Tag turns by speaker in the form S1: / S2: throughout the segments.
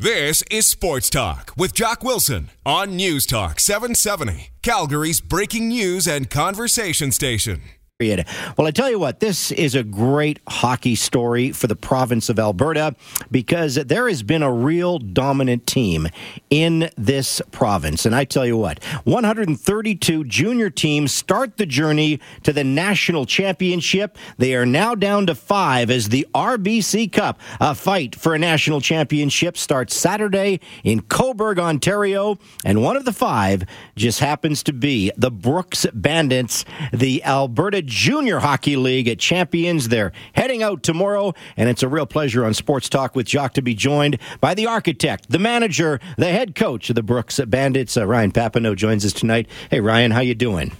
S1: This is Sports Talk with Jock Wilson on News Talk 770, Calgary's breaking news and conversation station.
S2: Well, I tell you what, this is a great hockey story for the province of Alberta because there has been a real dominant team in this province. And I tell you what, 132 junior teams start the journey to the national championship. They are now down to five as the RBC Cup, a fight for a national championship, starts Saturday in Cobourg, Ontario. And one of the five just happens to be the Brooks Bandits, the Alberta Junior Hockey League at champions. They're heading out tomorrow, and it's a real pleasure on Sports Talk with Jock to be joined by the architect, the manager, the head coach of the Brooks Bandits. Uh, Ryan Papaioannou joins us tonight. Hey, Ryan, how you doing?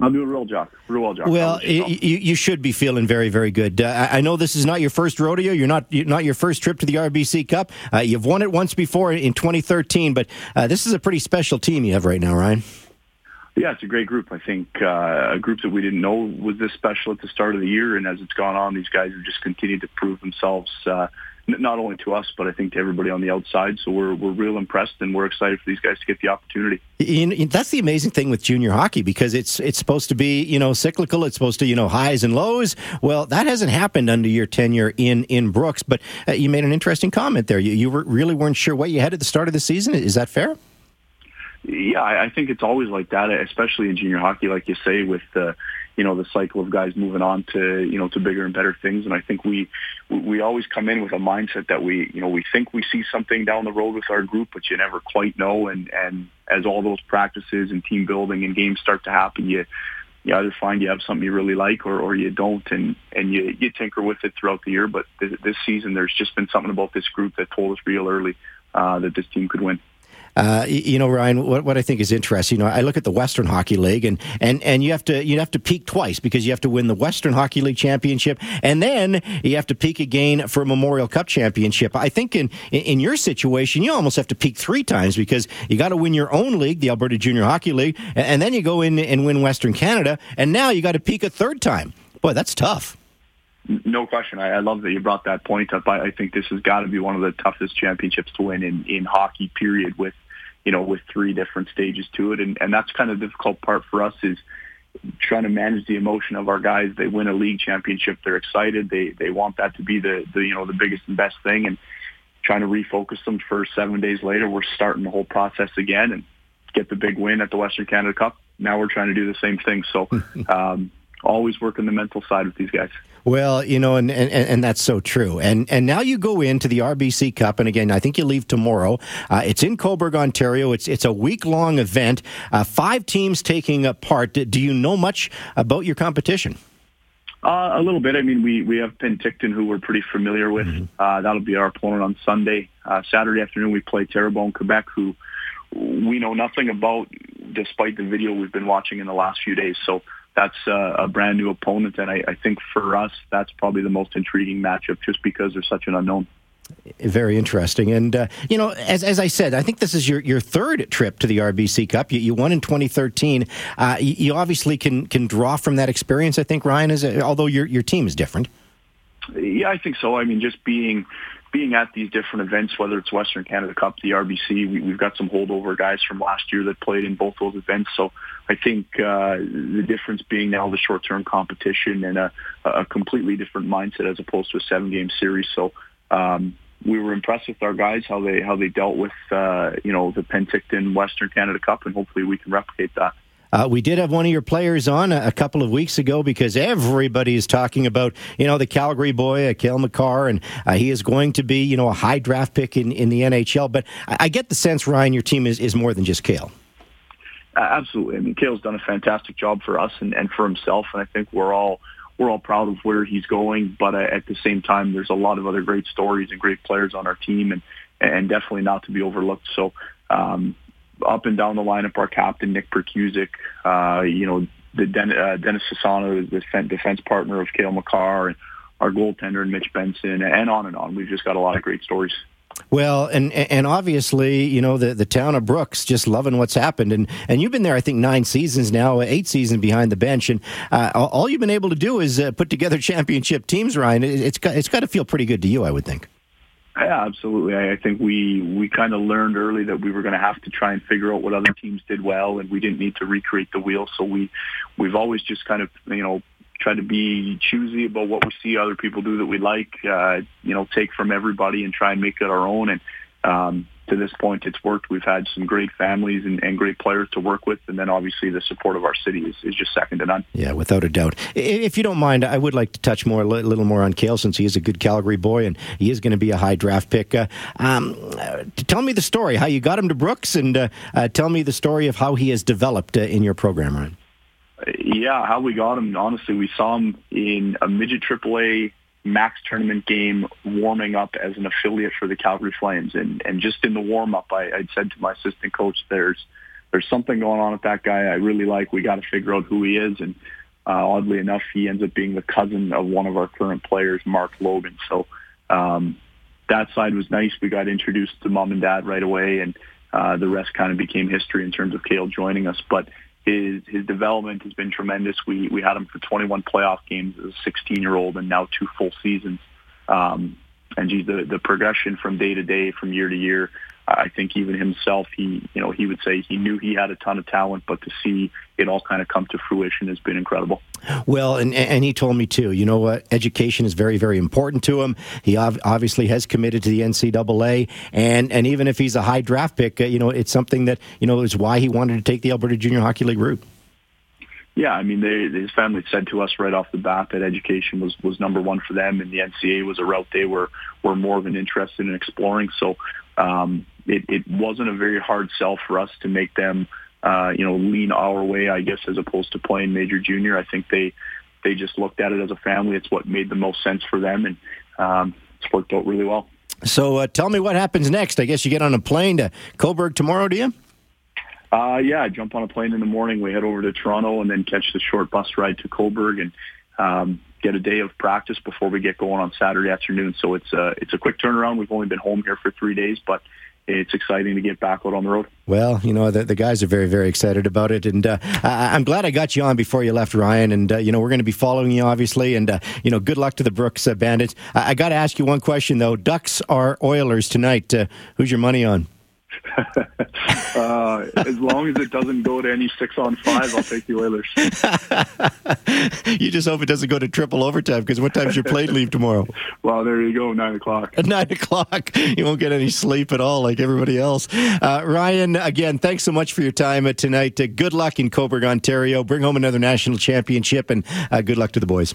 S3: I'm doing real, Jock. Real well, Jock.
S2: Well, you, you should be feeling very, very good. Uh, I know this is not your first rodeo. You're not you're not your first trip to the RBC Cup. Uh, you've won it once before in 2013, but uh, this is a pretty special team you have right now, Ryan.
S3: Yeah, it's a great group. I think uh, a group that we didn't know was this special at the start of the year, and as it's gone on, these guys have just continued to prove themselves. Uh, not only to us, but I think to everybody on the outside. So we're we're real impressed, and we're excited for these guys to get the opportunity.
S2: that's the amazing thing with junior hockey because it's it's supposed to be you know cyclical. It's supposed to you know highs and lows. Well, that hasn't happened under your tenure in in Brooks. But uh, you made an interesting comment there. You, you were, really weren't sure what you had at the start of the season. Is that fair?
S3: Yeah, I think it's always like that, especially in junior hockey, like you say, with the you know the cycle of guys moving on to you know to bigger and better things. And I think we we always come in with a mindset that we you know we think we see something down the road with our group, but you never quite know. And and as all those practices and team building and games start to happen, you you either find you have something you really like or, or you don't and, and you, you tinker with it throughout the year. But this, this season, there's just been something about this group that told us real early uh, that this team could win.
S2: Uh, you know, Ryan, what, what I think is interesting. You know, I look at the Western Hockey League, and, and, and you have to you have to peak twice because you have to win the Western Hockey League championship, and then you have to peak again for a Memorial Cup championship. I think in in your situation, you almost have to peak three times because you got to win your own league, the Alberta Junior Hockey League, and then you go in and win Western Canada, and now you got to peak a third time. Boy, that's tough.
S3: No question. I, I love that you brought that point up. I, I think this has got to be one of the toughest championships to win in, in hockey, period, with, you know, with three different stages to it. And, and that's kind of the difficult part for us is trying to manage the emotion of our guys. They win a league championship. They're excited. They, they want that to be the, the, you know, the biggest and best thing. And trying to refocus them for seven days later, we're starting the whole process again and get the big win at the Western Canada Cup. Now we're trying to do the same thing. So, um, always working the mental side with these guys.
S2: Well, you know, and, and, and that's so true. And and now you go into the RBC Cup, and again, I think you leave tomorrow. Uh, it's in Cobourg, Ontario. It's it's a week long event. Uh, five teams taking part. Do you know much about your competition?
S3: Uh, a little bit. I mean, we, we have Penticton, who we're pretty familiar with. Mm-hmm. Uh, that'll be our opponent on Sunday. Uh, Saturday afternoon, we play Terrebonne, Quebec, who we know nothing about, despite the video we've been watching in the last few days. So that's uh, a brand new opponent, and I, I think for us, that's probably the most intriguing matchup, just because there's such an unknown.
S2: Very interesting, and uh, you know, as, as I said, I think this is your, your third trip to the RBC Cup. You, you won in 2013. Uh, you, you, obviously can can draw from that experience. I think Ryan is, although your your team is different.
S3: Yeah, I think so. I mean, just being being at these different events, whether it's Western Canada Cup, the RBC, we, have got some holdover guys from last year that played in both those events. So I think uh, the difference being now the short-term competition and a, a completely different mindset as opposed to a seven-game series. So um, we were impressed with our guys how they how they dealt with uh, you know the Penticton Western Canada Cup, and hopefully we can replicate that.
S2: Uh, we did have one of your players on a, a, couple of weeks ago because everybody is talking about, you know, the Calgary boy, uh, Cale Makar, and uh, he is going to be, you know, a high draft pick in, in the NHL. But I, I get the sense, Ryan, your team is, is more than just Cale.
S3: Uh, absolutely. I mean, Cale's done a fantastic job for us and, and for himself, and I think we're all we're all proud of where he's going. But uh, at the same time, there's a lot of other great stories and great players on our team, and and definitely not to be overlooked. So um, up and down the lineup, our captain Nick Perkusic, uh, you know, the Den- uh, Dennis Cesana, the defense partner of Cale Makar, and our goaltender and Mitch Benson, and on and on. We've just got a lot of great stories.
S2: Well, and and obviously, you know, the, the town of Brooks just loving what's happened, and and you've been there, I think, nine seasons now, eight seasons behind the bench, and uh, all you've been able to do is uh, put together championship teams. Ryan, it's got it's got to feel pretty good to you, I would think.
S3: Yeah, absolutely. I, I think we we kind of learned early that we were going to have to try and figure out what other teams did well, and we didn't need to recreate the wheel. So we we've always just kind of you know tried to be choosy about what we see other people do that we like. Uh, you know, take from everybody and try and make it our own. And um, to this point, it's worked. We've had some great families and, and, great players to work with, and then obviously the support of our city is, is, just second to none.
S2: Yeah, without a doubt. If you don't mind, I would like to touch more a little more on Cale since he is a good Calgary boy and he is going to be a high draft pick. Uh, um, tell me the story, how you got him to Brooks, and uh, uh, tell me the story of how he has developed uh, in your program, Ryan.
S3: Yeah, how we got him. Honestly, we saw him in a midget AAA Mac's tournament game warming up as an affiliate for the Calgary Flames. And, and just in the warm up, I, I'd said to my assistant coach, there's, there's something going on with that guy I really like. We got to figure out who he is. And uh, oddly enough, he ends up being the cousin of one of our current players, Mark Logan. So um, that side was nice. We got introduced to mom and dad right away, and uh, the rest kind of became history in terms of Cale joining us. But his his development has been tremendous. We we had him for 21 playoff games as a 16 year old, and now two full seasons. Um, and geez, the the progression from day to day, from year to year, I think even himself, he you know he would say he knew he had a ton of talent, but to see it all kind of come to fruition has been incredible.
S2: Well, and and he told me too. You know what? Education is very very important to him. He obviously has committed to the NCAA, and and even if he's a high draft pick, uh, you know it's something that you know is why he wanted to take the Alberta Junior Hockey League route.
S3: Yeah, I mean, they, his family said to us right off the bat that education was was number one for them, and the NCAA was a route they were were more of an interested in exploring. So um, it, it wasn't a very hard sell for us to make them, uh, you know, lean our way, I guess, as opposed to playing major junior. I think they they just looked at it as a family. It's what made the most sense for them, and um, it's worked out really well.
S2: So uh, tell me what happens next. I guess you get on a plane to Cobourg tomorrow, do you?
S3: Uh, yeah, I jump on a plane in the morning. We head over to Toronto and then catch the short bus ride to Cobourg and um, get a day of practice before we get going on Saturday afternoon. So it's a, it's a quick turnaround. We've only been home here for three days, but it's exciting to get back out on the road.
S2: Well, you know, the, the guys are very, very excited about it. And uh, I, am glad I got you on before you left, Ryan. And, uh, you know, we're going to be following you, obviously. And, uh, you know, good luck to the Brooks uh, Bandits. I, I got to ask you one question, though. Ducks are Oilers tonight. Uh, who's your money on?
S3: uh, as long as it doesn't go to any six on five, I'll take the Oilers.
S2: you just hope it doesn't go to triple overtime because what time's your plane leave tomorrow?
S3: Well, there you go, nine o'clock.
S2: At nine o'clock, you won't get any sleep at all, like everybody else. Uh, Ryan, again, thanks so much for your time uh, tonight. Uh, good luck in Cobourg, Ontario. Bring home another national championship, and uh, good luck to the boys.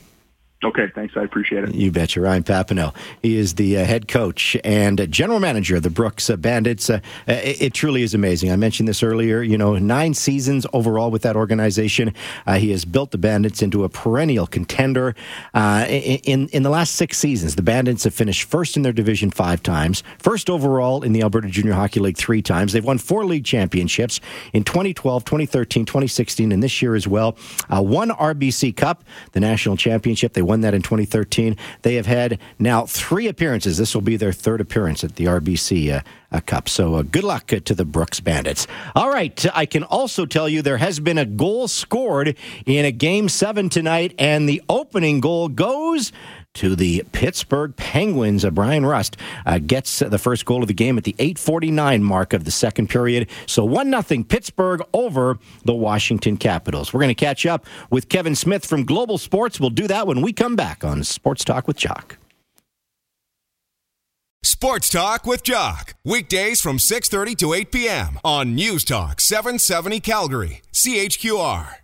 S3: Okay, thanks. I appreciate it.
S2: You betcha. Ryan Papaioannou. He is the uh, head coach and general manager of the Brooks uh, Bandits. Uh, it, it, truly is amazing. I mentioned this earlier. You know, nine seasons overall with that organization. Uh, he has built the Bandits into a perennial contender. Uh, in in the last six seasons, the Bandits have finished first in their division five times, first overall in the Alberta Junior Hockey League three times. They've won four league championships in 2012, 2013, 2016, and this year as well. Uh, one RBC Cup, the national championship. They won that in 2013. They have had now three appearances. This will be their third appearance at the RBC uh, Cup. So uh, good luck uh, to the Brooks Bandits. All right. I can also tell you there has been a goal scored in a game seven tonight, and the opening goal goes to the Pittsburgh Penguins. Uh, Bryan Rust uh, gets the first goal of the game at the 8:49 mark of the second period. So one nothing Pittsburgh over the Washington Capitals. We're going to catch up with Kevin Smith from Global Sports. We'll do that when we come back on Sports Talk with Jock.
S1: Sports Talk with Jock. Weekdays from 6:30 to 8 p.m. on News Talk 770 Calgary, CHQR.